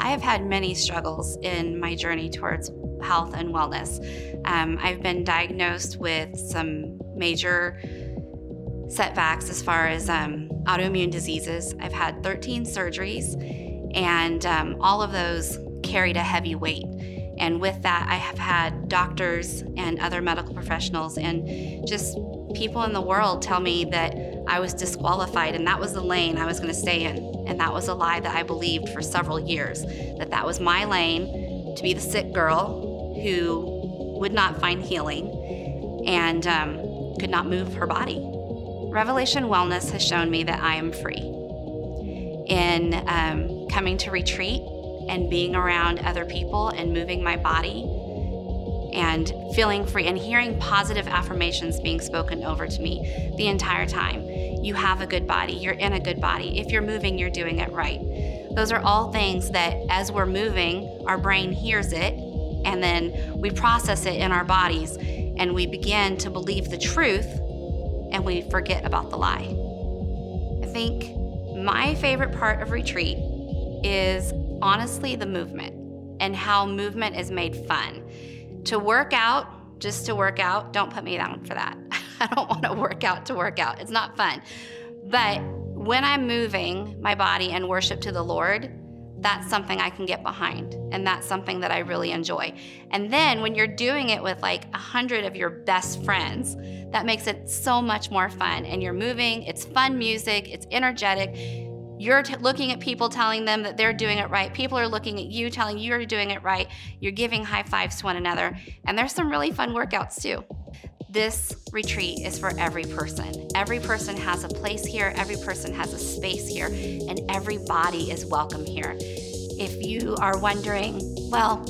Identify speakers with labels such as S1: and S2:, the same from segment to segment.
S1: I have had many struggles in my journey towards health and wellness. Um, I've been diagnosed with some major setbacks as far as um, autoimmune diseases. I've had 13 surgeries, and um, all of those carried a heavy weight. And with that, I have had doctors and other medical professionals and just people in the world tell me that I was disqualified and that was the lane I was going to stay in. And that was a lie that I believed for several years that that was my lane to be the sick girl who would not find healing and um, could not move her body. Revelation Wellness has shown me that I am free. In um, coming to retreat and being around other people and moving my body and feeling free and hearing positive affirmations being spoken over to me the entire time. You have a good body, you're in a good body. If you're moving, you're doing it right. Those are all things that as we're moving, our brain hears it and then we process it in our bodies and we begin to believe the truth and we forget about the lie. I think my favorite part of retreat is honestly the movement and how movement is made fun. To work out, just to work out, don't put me down for that. I don't want to work out to work out. It's not fun. But when I'm moving my body and worship to the Lord, that's something I can get behind. And that's something that I really enjoy. And then when you're doing it with like a hundred of your best friends, that makes it so much more fun. And you're moving, it's fun music, it's energetic. You're t- looking at people telling them that they're doing it right. People are looking at you telling you you're doing it right. You're giving high fives to one another. And there's some really fun workouts too. This retreat is for every person. Every person has a place here, every person has a space here, and every body is welcome here. If you are wondering, well,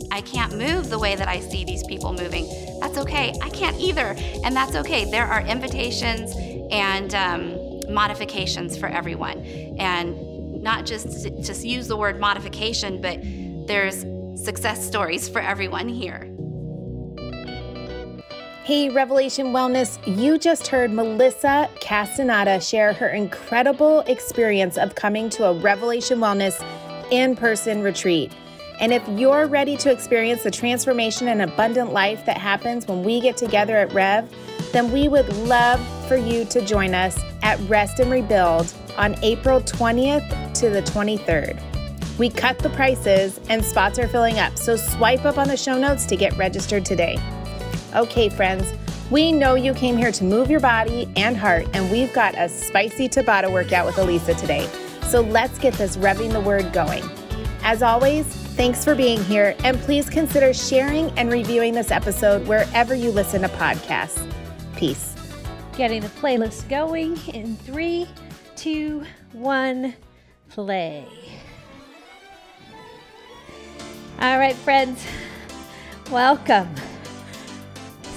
S1: I can't move the way that I see these people moving, that's okay. I can't either, and that's okay. There are invitations and um, modifications for everyone. And not just just use the word modification, but there's success stories for everyone here.
S2: Hey, Revelation Wellness, you just heard Melissa Castaneda share her incredible experience of coming to a Revelation Wellness in person retreat. And if you're ready to experience the transformation and abundant life that happens when we get together at Rev, then we would love for you to join us at Rest and Rebuild on April 20th to the 23rd. We cut the prices and spots are filling up, so swipe up on the show notes to get registered today. Okay, friends, we know you came here to move your body and heart, and we've got a spicy Tabata workout with Alisa today. So let's get this revving the word going. As always, thanks for being here, and please consider sharing and reviewing this episode wherever you listen to podcasts. Peace.
S3: Getting the playlist going in three, two, one, play. All right, friends, welcome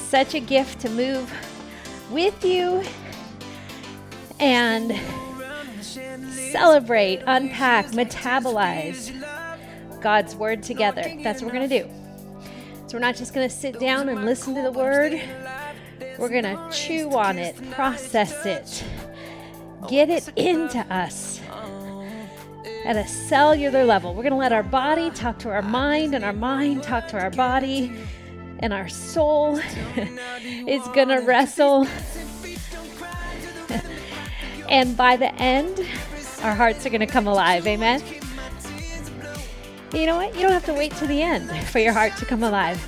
S3: such a gift to move with you and celebrate, unpack, metabolize God's Word together. That's what we're going to do. So we're not just going to sit down and listen to the Word, we're going to chew on it, process it, get it into us at a cellular level. We're going to let our body talk to our mind and our mind talk to our body and our soul is going to wrestle. and by the end, our hearts are going to come alive. Amen. You know what? You don't have to wait to the end for your heart to come alive.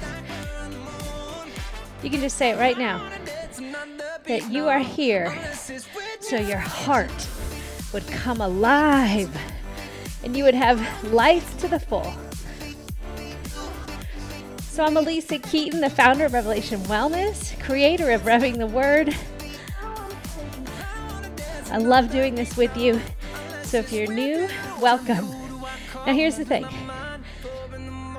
S3: You can just say it right now that you are here so your heart would come alive and you would have life to the full. So I'm Alisa Keeton, the founder of Revelation Wellness, creator of Revving the Word. I love doing this with you. So if you're new, welcome. Now, here's the thing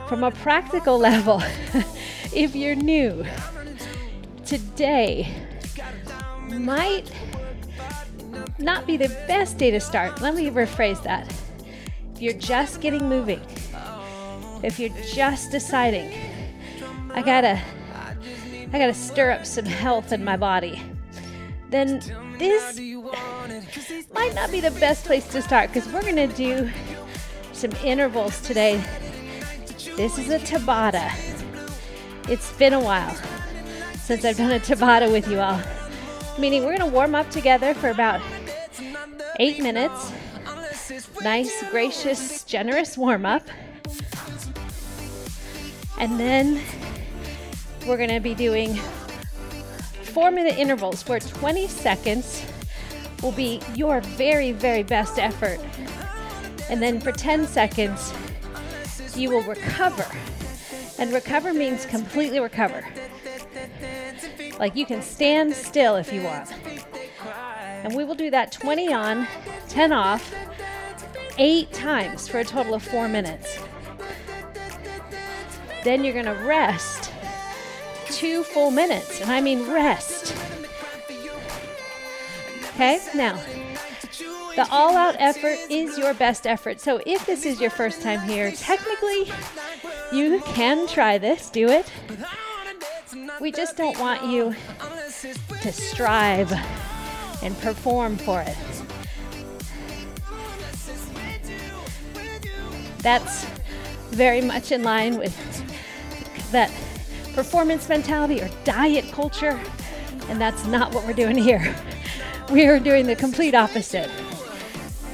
S3: from a practical level, if you're new, today might not be the best day to start. Let me rephrase that. If you're just getting moving, if you're just deciding, I gotta, I gotta stir up some health in my body, then this might not be the best place to start because we're gonna do some intervals today. This is a Tabata. It's been a while since I've done a Tabata with you all. Meaning we're going to warm up together for about eight minutes. Nice, gracious, generous warm up. And then we're going to be doing four minute intervals where 20 seconds will be your very, very best effort. And then for 10 seconds, you will recover. And recover means completely recover. Like you can stand still if you want. And we will do that 20 on, 10 off, eight times for a total of four minutes. Then you're gonna rest two full minutes, and I mean rest. Okay, now the all out effort is your best effort. So if this is your first time here, technically you can try this, do it. We just don't want you to strive and perform for it. That's very much in line with that performance mentality or diet culture, and that's not what we're doing here. We are doing the complete opposite.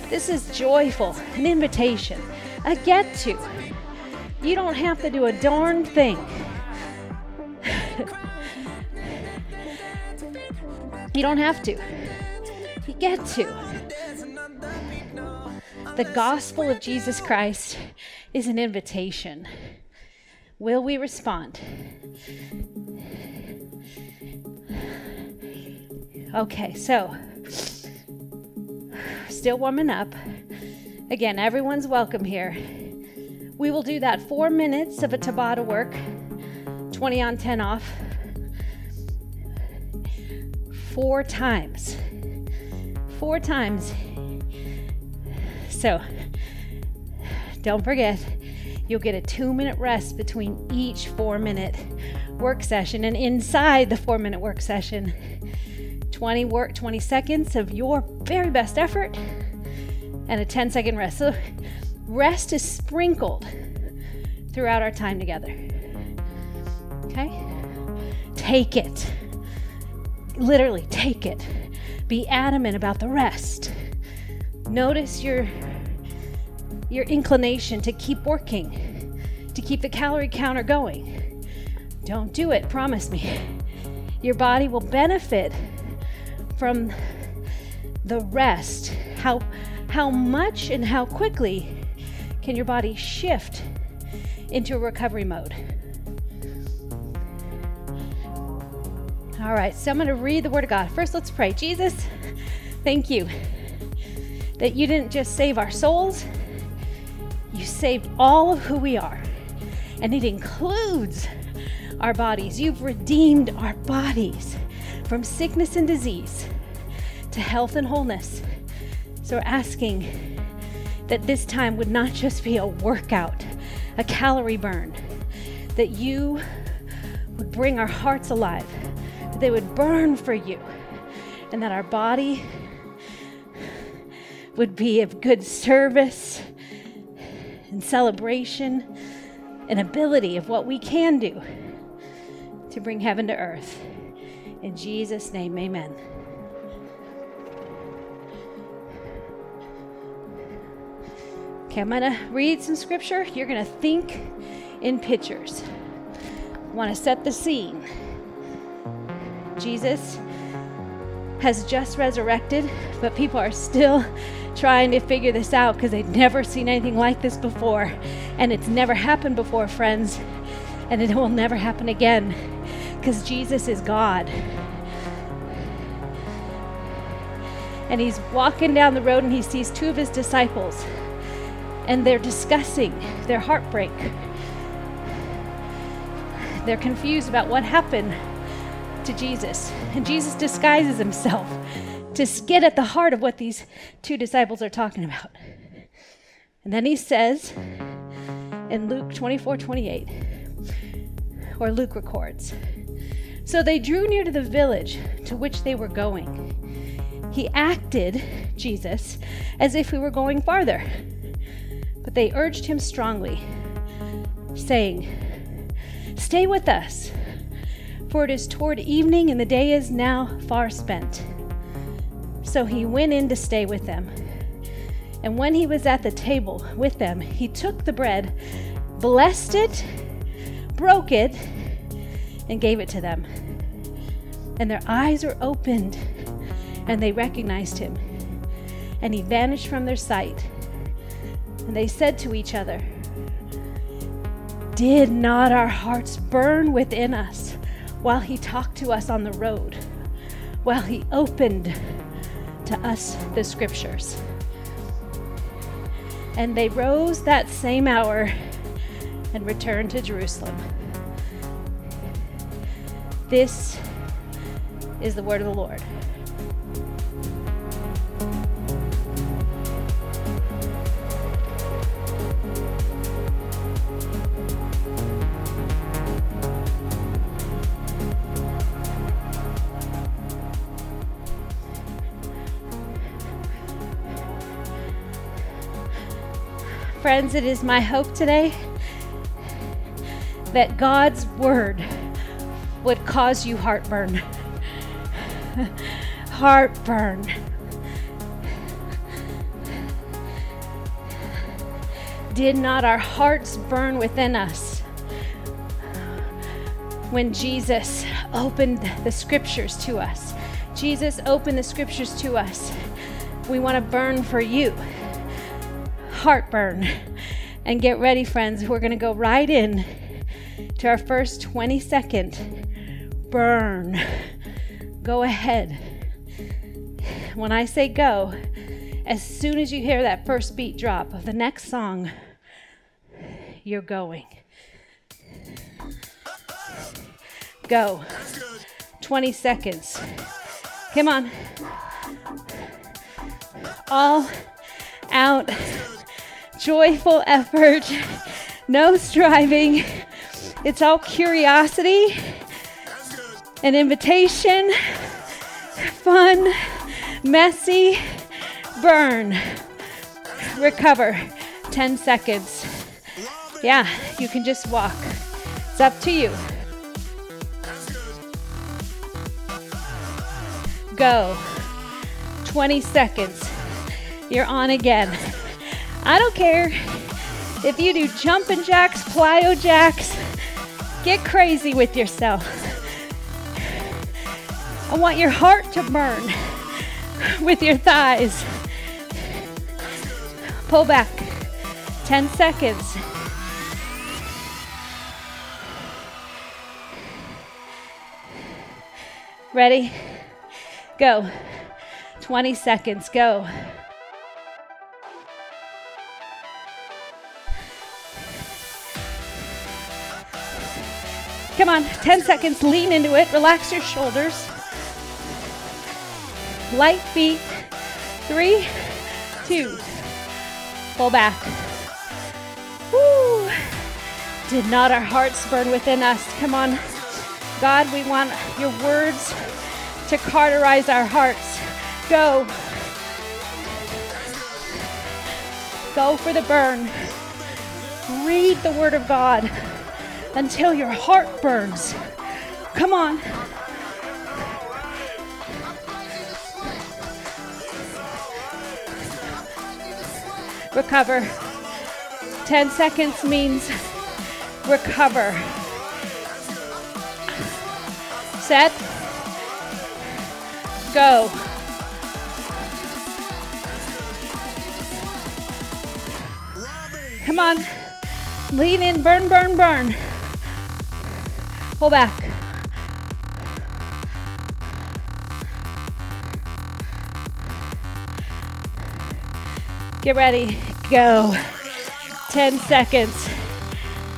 S3: This is joyful, an invitation, a get to. You don't have to do a darn thing. You don't have to. You get to. The gospel of Jesus Christ is an invitation. Will we respond? Okay, so still warming up. Again, everyone's welcome here. We will do that four minutes of a Tabata work, 20 on, 10 off, four times. Four times. So, don't forget, you'll get a two minute rest between each four minute work session. And inside the four minute work session, 20 work 20 seconds of your very best effort and a 10 second rest. So rest is sprinkled throughout our time together. Okay? Take it. Literally take it. Be adamant about the rest. Notice your your inclination to keep working, to keep the calorie counter going. Don't do it, promise me. Your body will benefit from the rest. How how much and how quickly can your body shift into a recovery mode? All right, so I'm going to read the Word of God. First, let's pray. Jesus, thank you that you didn't just save our souls, you saved all of who we are, and it includes our bodies. You've redeemed our bodies from sickness and disease to health and wholeness. So we're asking that this time would not just be a workout, a calorie burn, that you would bring our hearts alive, that they would burn for you, and that our body would be of good service and celebration and ability of what we can do to bring heaven to earth. In Jesus' name, amen. Okay, I'm going to read some scripture. You're going to think in pictures. Want to set the scene. Jesus has just resurrected, but people are still trying to figure this out because they've never seen anything like this before. And it's never happened before, friends. And it will never happen again because Jesus is God. And he's walking down the road and he sees two of his disciples and they're discussing their heartbreak. They're confused about what happened to Jesus. And Jesus disguises himself to get at the heart of what these two disciples are talking about. And then he says in Luke 24 28, or Luke records, So they drew near to the village to which they were going. He acted, Jesus, as if we were going farther But they urged him strongly, saying, Stay with us, for it is toward evening and the day is now far spent. So he went in to stay with them. And when he was at the table with them, he took the bread, blessed it, broke it, and gave it to them. And their eyes were opened, and they recognized him. And he vanished from their sight. And they said to each other, Did not our hearts burn within us while he talked to us on the road, while he opened to us the scriptures. And they rose that same hour and returned to Jerusalem. This is the word of the Lord. Friends, it is my hope today that God's word would cause you heartburn. heartburn. Did not our hearts burn within us when Jesus opened the scriptures to us? Jesus opened the scriptures to us. We want to burn for you heartburn. And get ready, friends. We're going to go right in to our first 20 second burn. Go ahead. When I say go, as soon as you hear that first beat drop of the next song, you're going. Go. 20 seconds. Come on. All out joyful effort, no striving. It's all curiosity, an invitation, fun, messy, burn, recover. 10 seconds. Yeah, you can just walk. It's up to you. Go. 20 seconds. You're on again. I don't care if you do jumping jacks, plyo jacks, get crazy with yourself. I want your heart to burn with your thighs. Pull back 10 seconds. Ready? Go. 20 seconds. Go. Come on, 10 seconds. Lean into it. Relax your shoulders. Light feet. Three, two. Pull back. Woo! Did not our hearts burn within us? Come on. God, we want your words to cauterize our hearts. Go. Go for the burn. Read the word of God until your heart burns. Come on. Recover. 10 seconds means recover. Set. Go. Come on. Lean in, burn, burn, burn. Pull back. Get ready. Go. 10 seconds.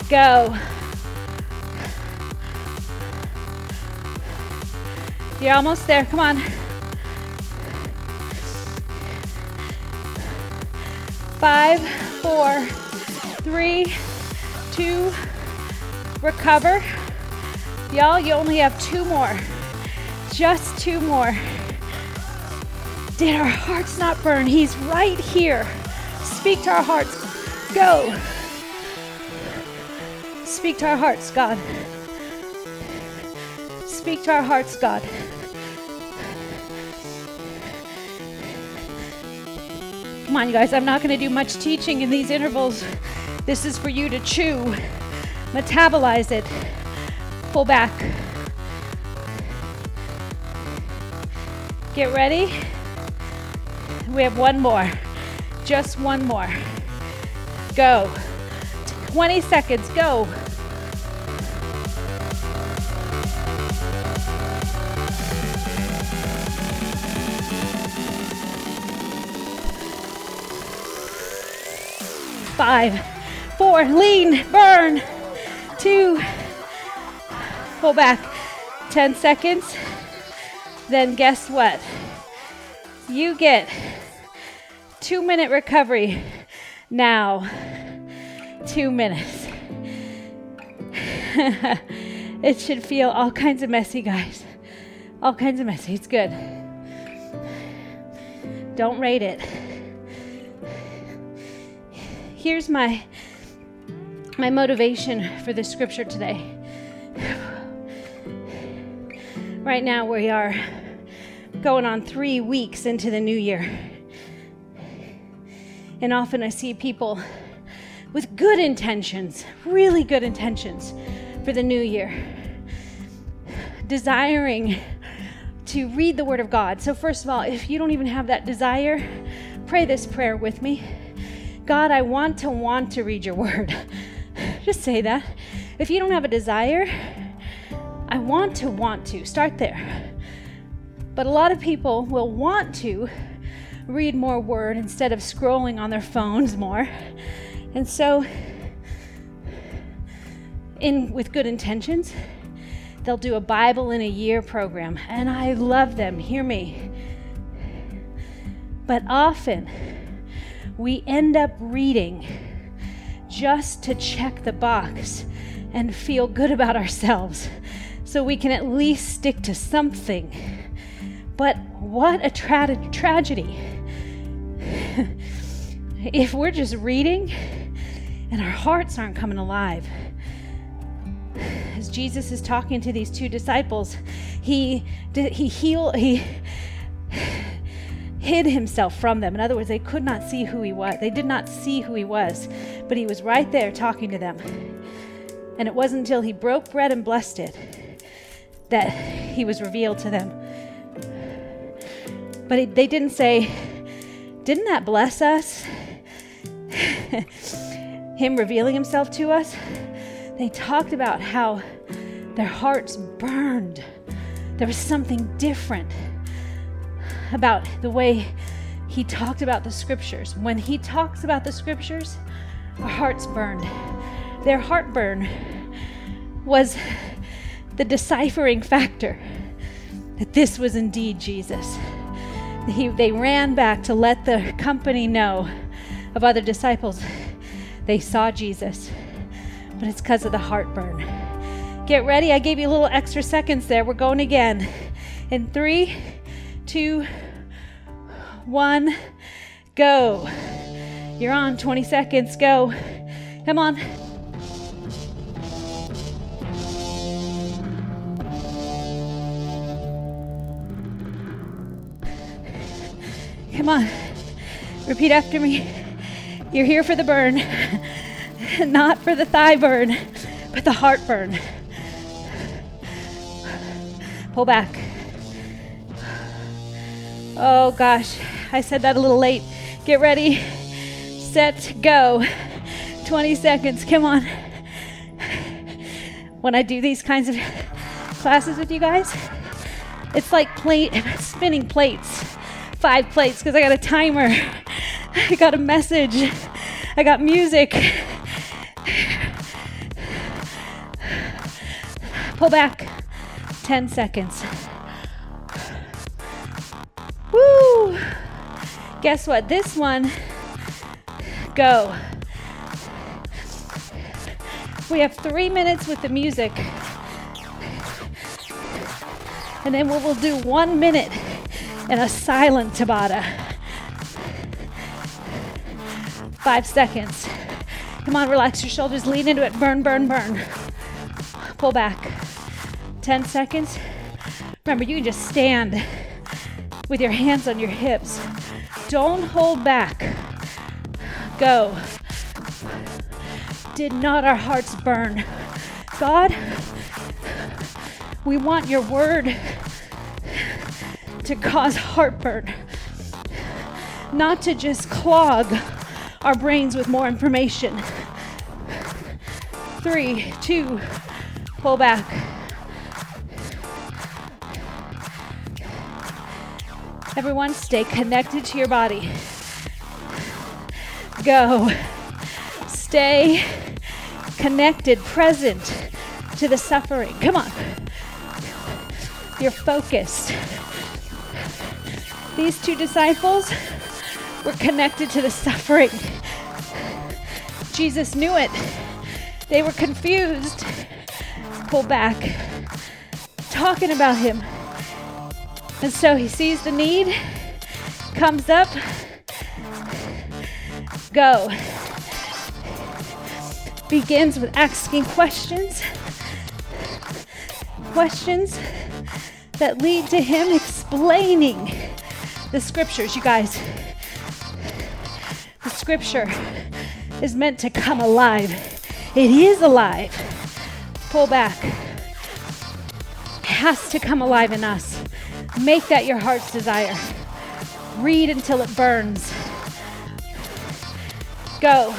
S3: Go. You're almost there. Come on. Five, four, three, two, recover. Y'all, you only have two more. Just two more. Did our hearts not burn? He's right here. Speak to our hearts. Go. Speak to our hearts, God. Speak to our hearts, God. Come on, you guys. I'm not going to do much teaching in these intervals. This is for you to chew, metabolize it, pull back. Get ready. We have one more. Just one more. Go. 20 seconds. Go. Five, four, lean, burn. Two, pull back. 10 seconds. Then guess what? You get two minute recovery now. Two minutes. it should feel all kinds of messy, guys. All kinds of messy. It's good. Don't rate it. Here's my my motivation for the scripture today. Right now we are going on 3 weeks into the new year. And often I see people with good intentions, really good intentions for the new year, desiring to read the Word of God. So, first of all, if you don't even have that desire, pray this prayer with me God, I want to want to read your Word. Just say that. If you don't have a desire, I want to want to. Start there. But a lot of people will want to read more word instead of scrolling on their phones more. And so, in with good intentions, they'll do a Bible in a year program, and I love them. Hear me. But often, we end up reading just to check the box and feel good about ourselves so we can at least stick to something. But what a tra- tragedy if we're just reading and our hearts aren't coming alive. As Jesus is talking to these two disciples, he he heal he hid himself from them. In other words, they could not see who he was. They did not see who he was, but he was right there talking to them. And it wasn't until he broke bread and blessed it that he was revealed to them. But they didn't say, didn't that bless us? Him revealing himself to us? They talked about how their hearts burned. There was something different about the way he talked about the scriptures. When he talks about the scriptures, our hearts burned. Their heartburn was the deciphering factor that this was indeed Jesus he, they ran back to let the company know of other disciples. They saw Jesus, but it's because of the heartburn. Get ready. I gave you a little extra seconds there. We're going again. In three, two, one, go. You're on 20 seconds. Go. Come on. Come on. Repeat after me. You're here for the burn, not for the thigh burn, but the heart burn. Pull back. Oh gosh, I said that a little late. Get ready, set, go. 20 seconds, come on. When I do these kinds of classes with you guys, it's like plate, spinning plates five plates because I got a timer. I got a message. I got music. Pull back 10 seconds. Woo! Guess what? This one, go. We have three minutes with the music. And then we'll, we'll do one minute and a silent Tabata. Five seconds. Come on, relax your shoulders, lean into it. Burn, burn, burn. Pull back. 10 seconds. Remember, you can just stand with your hands on your hips. Don't hold back. Go. Did not our hearts burn? God, we want your word to cause heartburn, not to just clog our brains with more information. Three, two, pull back. Everyone, stay connected to your body. Go. Stay connected, present to the suffering. Come on. You're focused. These two disciples were connected to the suffering. Jesus knew it. They were confused. Pull back. Talking about him. And so he sees the need, comes up, go. Begins with asking questions. Questions that lead to him explaining the scriptures, you guys. The scripture is meant to come alive. It is alive. Pull back. It has to come alive in us. Make that your heart's desire. Read until it burns. Go.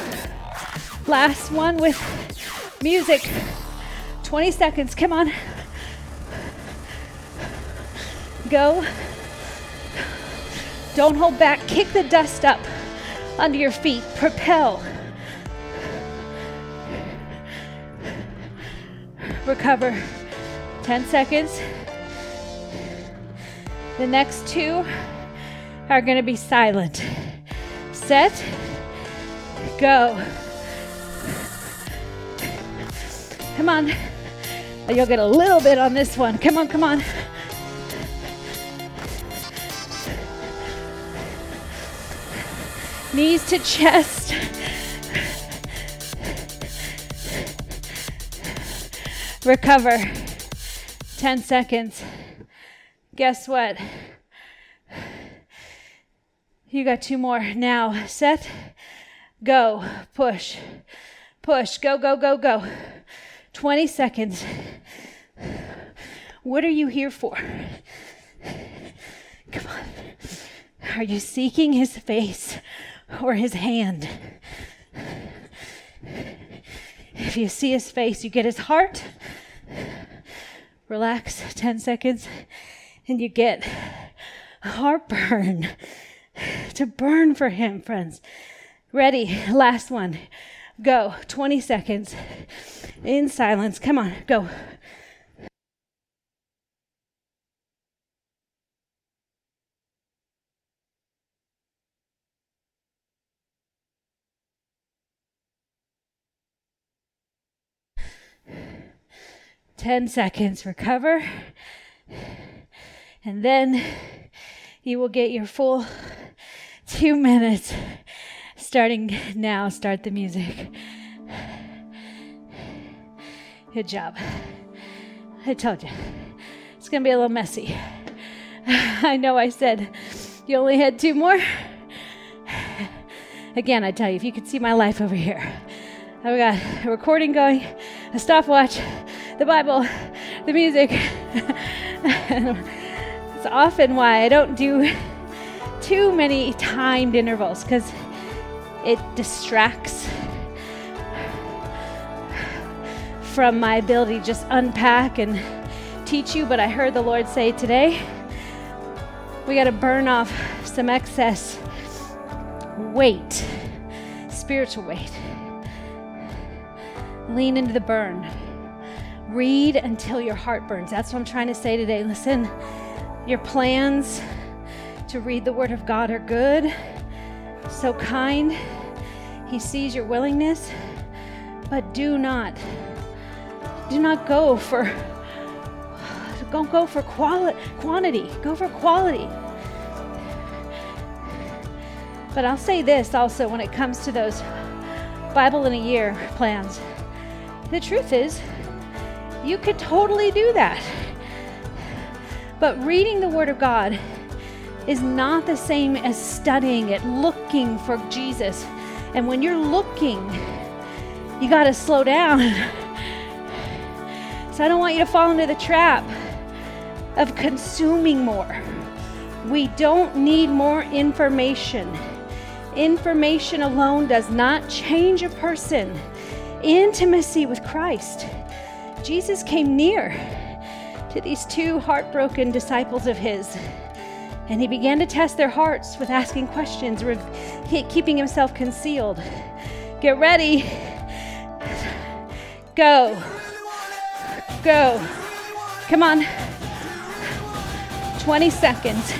S3: Last one with music. 20 seconds. Come on. Go. Don't hold back. Kick the dust up under your feet. Propel. Recover. 10 seconds. The next two are going to be silent. Set, go. Come on. You'll get a little bit on this one. Come on, come on. Knees to chest. Recover. 10 seconds guess what? You got two more. Now, set, go, push, push, go, go, go, go. 20 seconds. What are you here for? Come on. Are you seeking his face or his hand? If you see his face, you get his heart. Relax 10 seconds and you get heartburn to burn for Him, friends. Ready? Last one. Go. 20 seconds in silence. Come on, go. Ten seconds. Recover. And then you will get your full two minutes starting now. Start the music. Good job. I told you. It's going to be a little messy. I know I said you only had two more. Again, I tell you, if you could see my life over here, I've got a recording going, a stopwatch, the Bible, the music. It's often why I don't do too many timed intervals because it distracts from my ability to just unpack and teach you. But I heard the Lord say today, we got to burn off some excess weight, spiritual weight. Lean into the burn. Read until your heart burns. That's what I'm trying to say today. Listen your plans to read the Word of God are good, so kind. He sees your willingness, but do not, do not go for, don't go for quali- quantity. Go for quality. But I'll say this also when it comes to those Bible in a year plans. The truth is, you could totally do that. But reading the Word of God is not the same as studying it, looking for Jesus. And when you're looking, you got to slow down. so I don't want you to fall into the trap of consuming more. We don't need more information. Information alone does not change a person. Intimacy with Christ. Jesus came near to these two heartbroken disciples of his. And he began to test their hearts with asking questions, keeping himself concealed. Get ready. Go. Go. Come on. 20 seconds.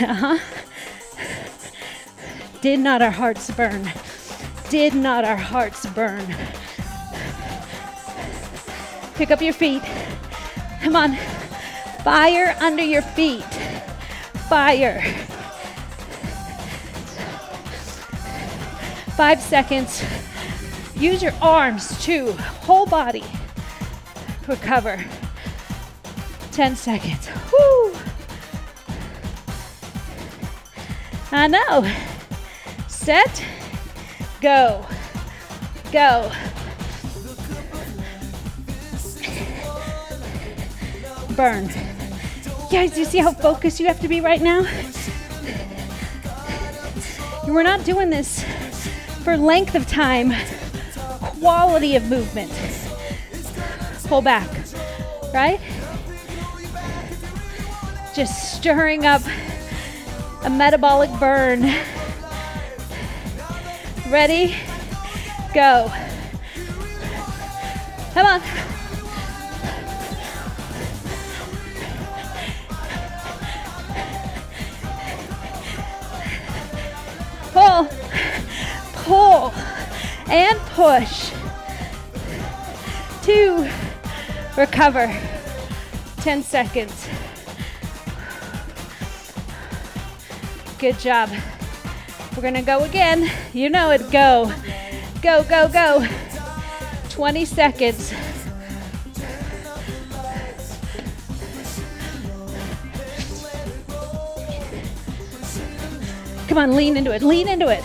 S3: Uh-huh. Did not our hearts burn? Did not our hearts burn? Pick up your feet. Come on. Fire under your feet. Fire. Five seconds. Use your arms too. Whole body. Recover. 10 seconds. Woo. I know. Set. Go. Go. Burn. Guys, you see how focused you have to be right now? We're not doing this for length of time, quality of movement. Pull back, right? Just stirring up a metabolic burn. Ready? Go. Come on. Recover. 10 seconds. Good job. We're gonna go again. You know it. Go. Go, go, go. 20 seconds. Come on, lean into it. Lean into it.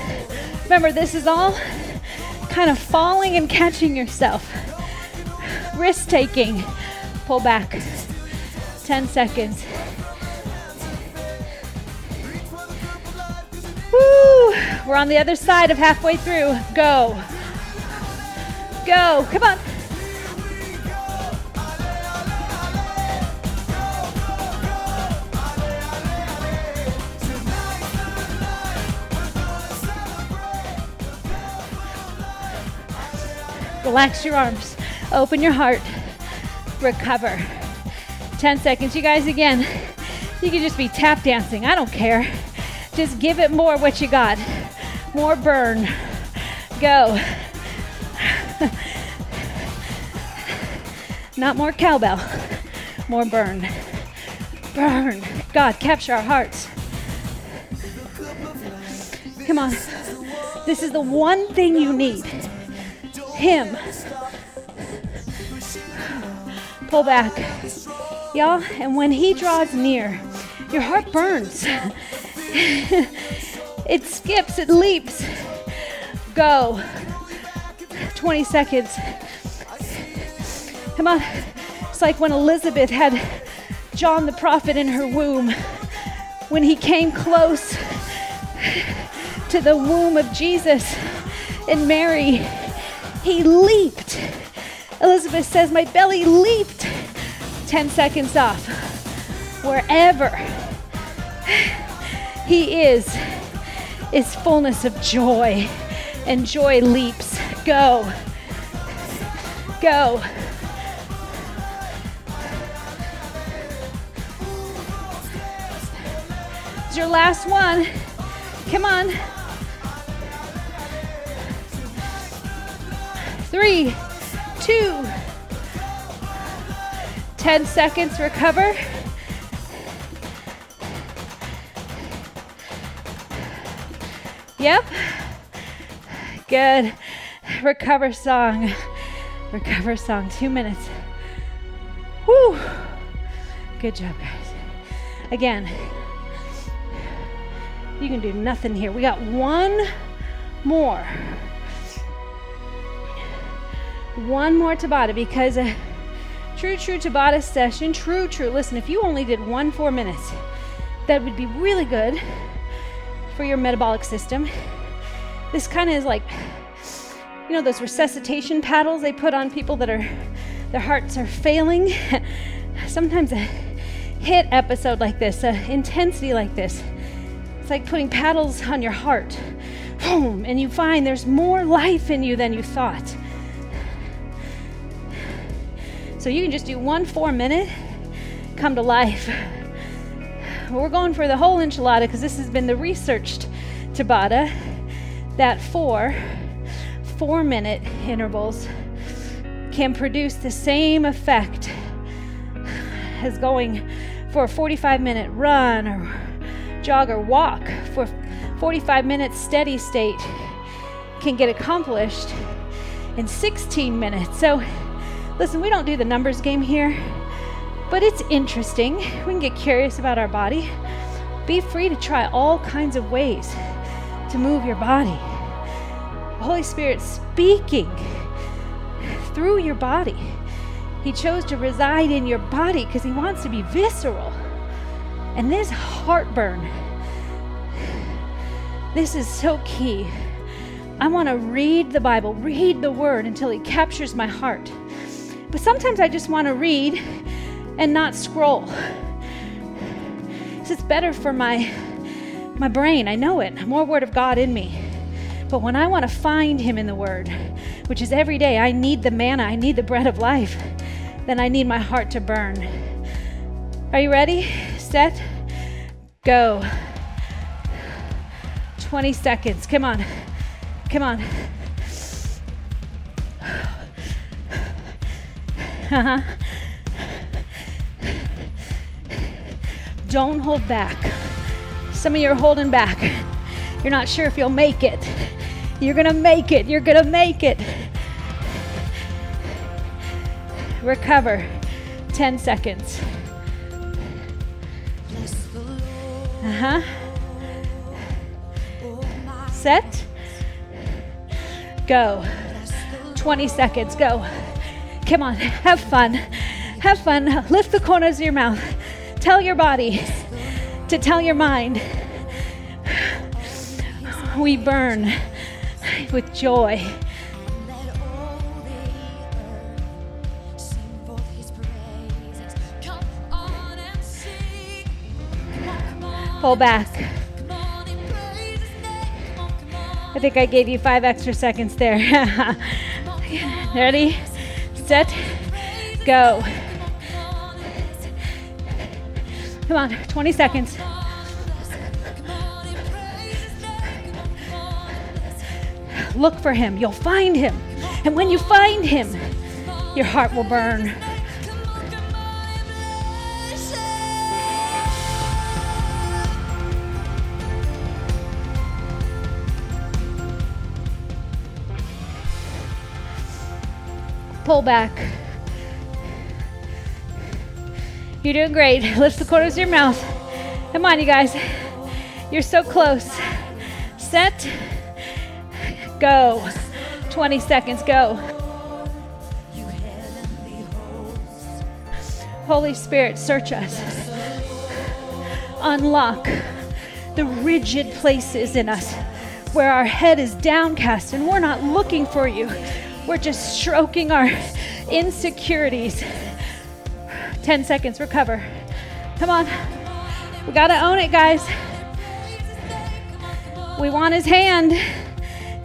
S3: Remember, this is all kind of falling and catching yourself. Risk taking. Pull back. 10 seconds. Woo! We're on the other side of halfway through. Go. Go. Come on. Relax your arms. Open your heart. Recover. 10 seconds. You guys, again, you can just be tap dancing. I don't care. Just give it more what you got. More burn. Go. Not more cowbell. More burn. Burn. God, capture our hearts. Come on. This is the one thing you need. Him. Pull back. Y'all, and when he draws near, your heart burns. it skips, it leaps. Go. 20 seconds. Come on. It's like when Elizabeth had John the prophet in her womb. When he came close to the womb of Jesus and Mary, he leaped. Elizabeth says, My belly leaped. 10 seconds off. Wherever he is, is fullness of joy, and joy leaps. Go. Go. It's your last one. Come on. Three, two, 10 seconds, recover. Yep. Good. Recover song. Recover song. Two minutes. Woo! Good job, guys. Again, you can do nothing here. We got one more. One more Tabata because a true, true Tabata session, true, true. Listen, if you only did one four minutes, that would be really good for your metabolic system. This kind of is like, you know, those resuscitation paddles they put on people that are, their hearts are failing. Sometimes a HIIT episode like this, a intensity like this, it's like putting paddles on your heart. Boom, and you find there's more life in you than you thought. So you can just do one four minute, come to life. We're going for the whole enchilada because this has been the researched Tabata that four four minute intervals can produce the same effect as going for a 45 minute run or jog or walk for 45 minutes steady state can get accomplished in 16 minutes. So, listen, we don't do the numbers game here, but it's interesting. We can get curious about our body. Be free to try all kinds of ways to move your body. Holy Spirit speaking through your body. He chose to reside in your body because He wants to be visceral. And this heartburn, this is so key. I want to read the Bible, read the Word until it captures my heart. But sometimes I just want to read and not scroll. it's better for my my brain. I know it. More Word of God in me. But when I want to find Him in the Word, which is every day, I need the manna, I need the bread of life, then I need my heart to burn. Are you ready? Set, go. 20 seconds. Come on. Come on. Don't hold back. Some of you are holding back. You're not sure if you'll make it. You're going to make it. You're going to make it. Recover. 10 seconds. Uh huh. Set. Go. 20 seconds. Go. Come on. Have fun. Have fun. Lift the corners of your mouth. Tell your body to tell your mind. We burn with joy. Pull back. I think I gave you five extra seconds there. Ready? Set. Go. Come on, 20 seconds. Look for him. You'll find him. And when you find him, your heart will burn. Pull back. You're doing great. Lift the corners of your mouth. Come on, you guys. You're so close. Set. Go. 20 seconds. Go. Holy Spirit, search us. Unlock the rigid places in us where our head is downcast and we're not looking for you. We're just stroking our insecurities. 10 seconds, recover. Come on. We got to own it, guys. We want his hand,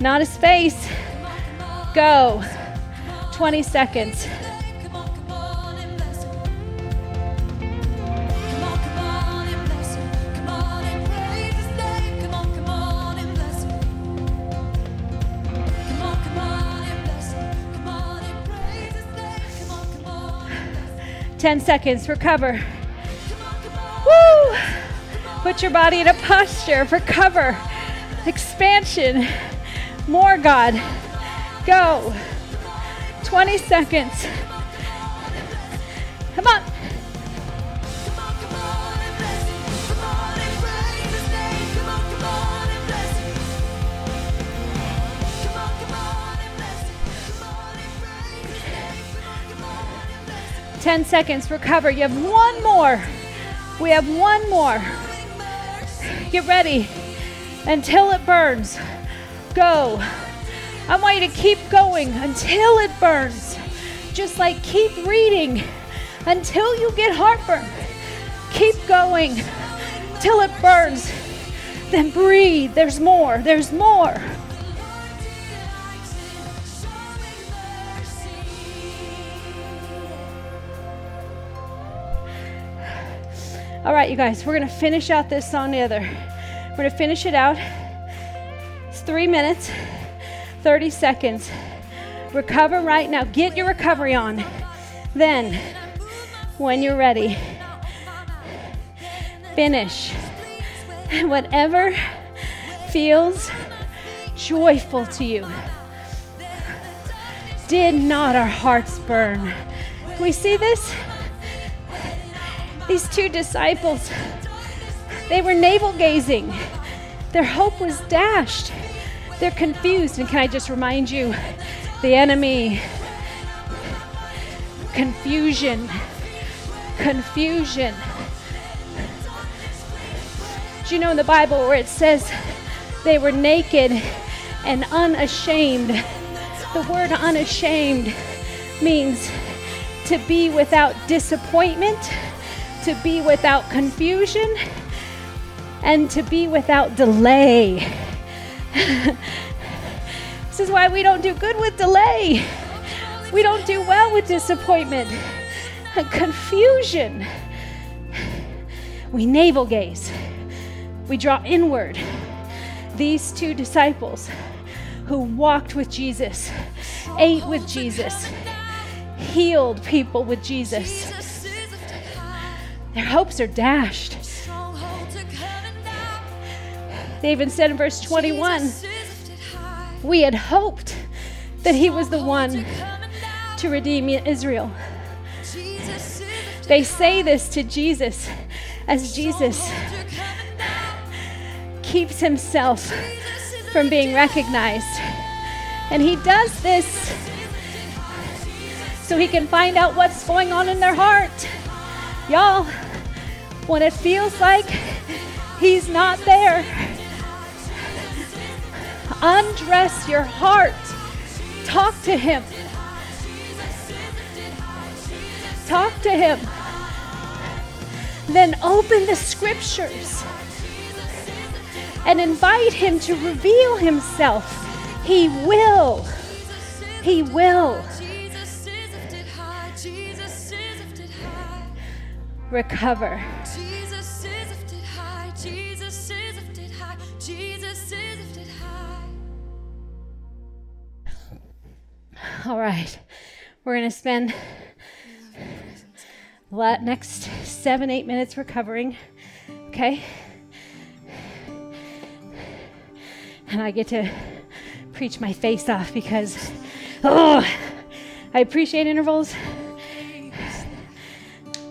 S3: not his face. Go. 20 seconds. Ten seconds. Recover. Woo! Put your body in a posture for cover, expansion, more God. Go. 20 seconds. Come on. Ten seconds, recover. You have one more. We have one more. Get ready until it burns. Go. I want you to keep going until it burns. Just like keep reading until you get heartburn. Keep going till it burns. Then breathe. There's more. There's more. All right, you guys, we're going to finish out this song together. We're going to finish it out. It's three minutes, 30 seconds. Recover right now. Get your recovery on. Then, when you're ready, finish. Whatever feels joyful to you. Did not our hearts burn? We see this? These two disciples, they were navel gazing. Their hope was dashed. They're confused. And can I just remind you the enemy, confusion, confusion. Do you know in the Bible where it says they were naked and unashamed? The word unashamed means to be without disappointment to be without confusion and to be without delay. this is why we don't do good with delay. We don't do well with disappointment and confusion. We navel gaze, we draw inward. These two disciples who walked with Jesus, ate with Jesus, healed people with Jesus their hopes are dashed. They even said in verse 21 we had hoped that he was the one to redeem Israel. They say this to Jesus as Jesus keeps himself from being recognized. And he does this so he can find out what's going on in their heart. Y'all, when it feels like He's not there, undress your heart. Talk to Him. Talk to Him. Then open the scriptures and invite Him to reveal Himself. He will. He will. Recover. All right, we're going to spend the next seven, eight minutes recovering. Okay? And I get to preach my face off because, oh, I appreciate intervals.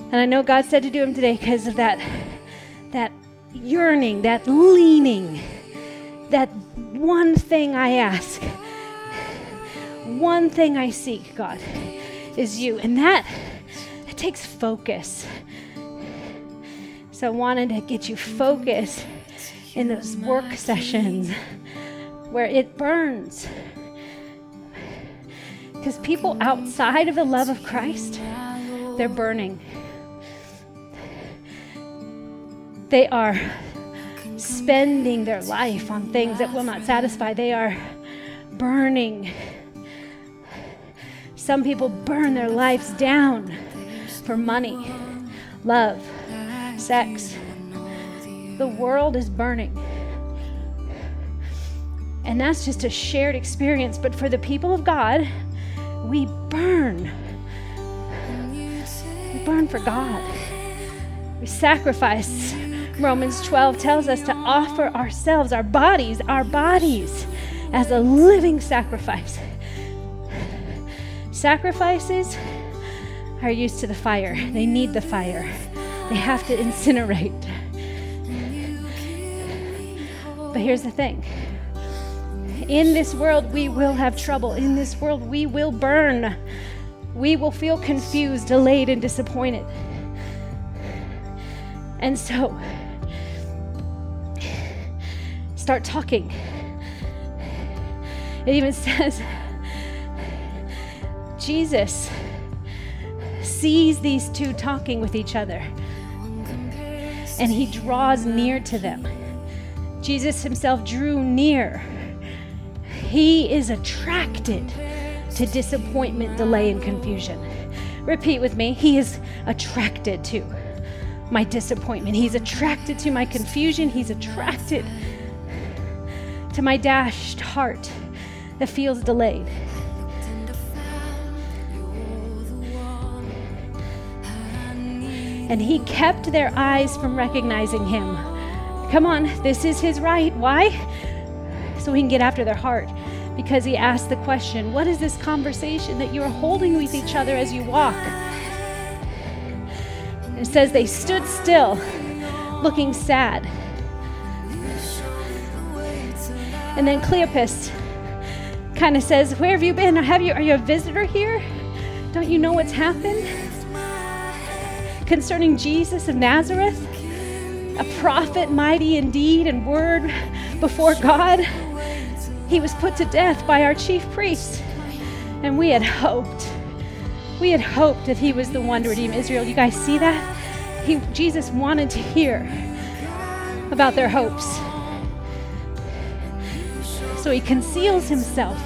S3: And I know God said to do them today because of that, that yearning, that leaning, that one thing I ask, one thing I seek, God, is you. And that, it takes focus. So I wanted to get you focused in those work sessions where it burns. Because people outside of the love of Christ, they're burning. They are spending their life on things that will not satisfy. They are burning. Some people burn their lives down for money, love, sex. The world is burning. And that's just a shared experience. But for the people of God, we burn. We burn for God. We sacrifice Romans 12 tells us to offer ourselves, our bodies, our bodies, as a living sacrifice, Sacrifices are used to the fire, they need the fire, they have to incinerate. But here's the thing in this world, we will have trouble. In this world, we will burn. We will feel confused, delayed, and disappointed. And so, start talking. It even says, Jesus sees these two talking with each other and he draws near to them. Jesus himself drew near. He is attracted to disappointment, delay, and confusion. Repeat with me. He is attracted to my disappointment. He's attracted to my confusion. He's attracted to my dashed heart that feels delayed. And he kept their eyes from recognizing him. Come on, this is his right. Why? So he can get after their heart. Because he asked the question, What is this conversation that you are holding with each other as you walk? And it says they stood still, looking sad. And then Cleopas kind of says, Where have you been? Have you, are you a visitor here? Don't you know what's happened? Concerning Jesus of Nazareth, a prophet mighty in deed and word before God, he was put to death by our chief priests. And we had hoped, we had hoped that he was the one to redeem Israel. You guys see that? He, Jesus wanted to hear about their hopes. So he conceals himself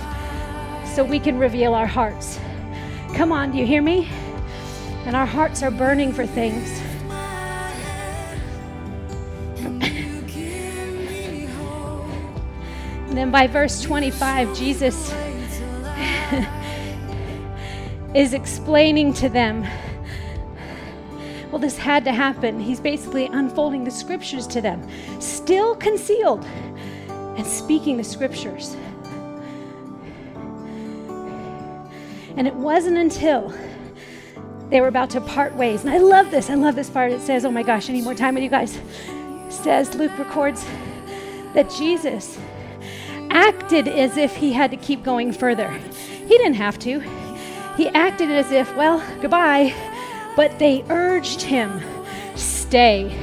S3: so we can reveal our hearts. Come on, do you hear me? And our hearts are burning for things. and then by verse 25, Jesus is explaining to them well, this had to happen. He's basically unfolding the scriptures to them, still concealed, and speaking the scriptures. And it wasn't until they were about to part ways. And I love this. I love this part. It says, oh my gosh, I need more time with you guys. It says, Luke records that Jesus acted as if he had to keep going further. He didn't have to. He acted as if, well, goodbye. But they urged him, stay.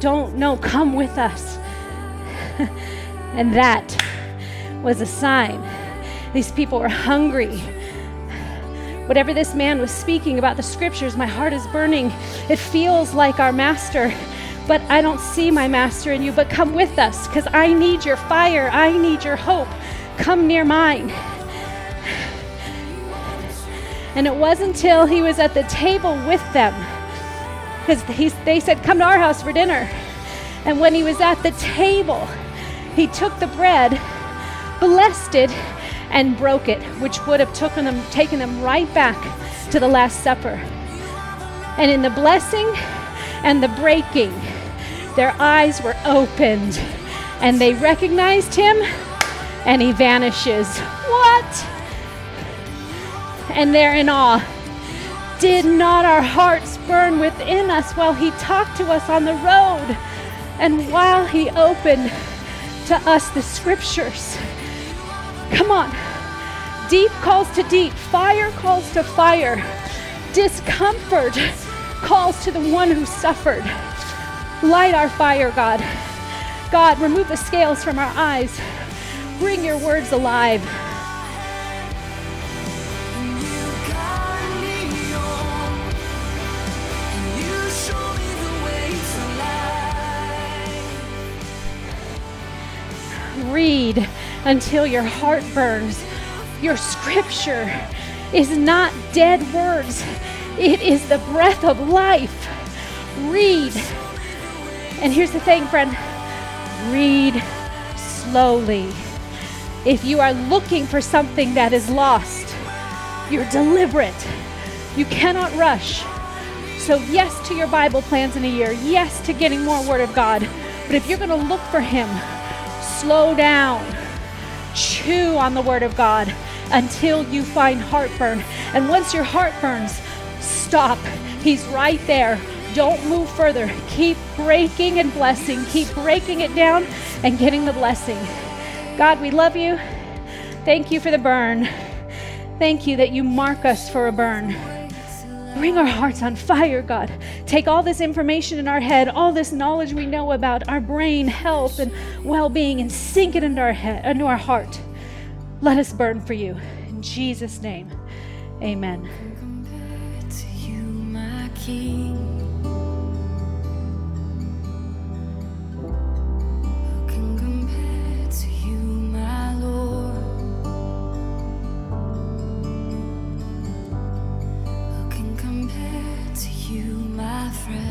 S3: Don't, no, come with us. And that was a sign. These people were hungry. Whatever this man was speaking about the scriptures, my heart is burning. It feels like our master, but I don't see my master in you. But come with us, because I need your fire. I need your hope. Come near mine. And it wasn't until he was at the table with them, because they said, Come to our house for dinner. And when he was at the table, he took the bread, blessed it, and broke it, which would have taken them, taken them right back to the Last Supper. And in the blessing and the breaking, their eyes were opened and they recognized him and he vanishes. What? And they're in awe. Did not our hearts burn within us while he talked to us on the road and while he opened to us the scriptures? Come on. Deep calls to deep, fire calls to fire, discomfort calls to the one who suffered. Light our fire, God. God, remove the scales from our eyes. Bring your words alive. Read until your heart burns. Your scripture is not dead words, it is the breath of life. Read. And here's the thing, friend read slowly. If you are looking for something that is lost, you're deliberate. You cannot rush. So, yes to your Bible plans in a year, yes to getting more Word of God. But if you're going to look for Him, slow down, chew on the Word of God, until you find heartburn. And once your heart burns, stop. He's right there. Don't move further. Keep breaking and blessing. Keep breaking it down and getting the blessing. God, we love you. Thank you for the burn. Thank you that you mark us for a burn. Bring our hearts on fire, God. Take all this information in our head, all this knowledge we know about our brain, health, and well being, and sink it into our head, into our heart. Let us burn for you. In Jesus' name, amen.
S4: Friend.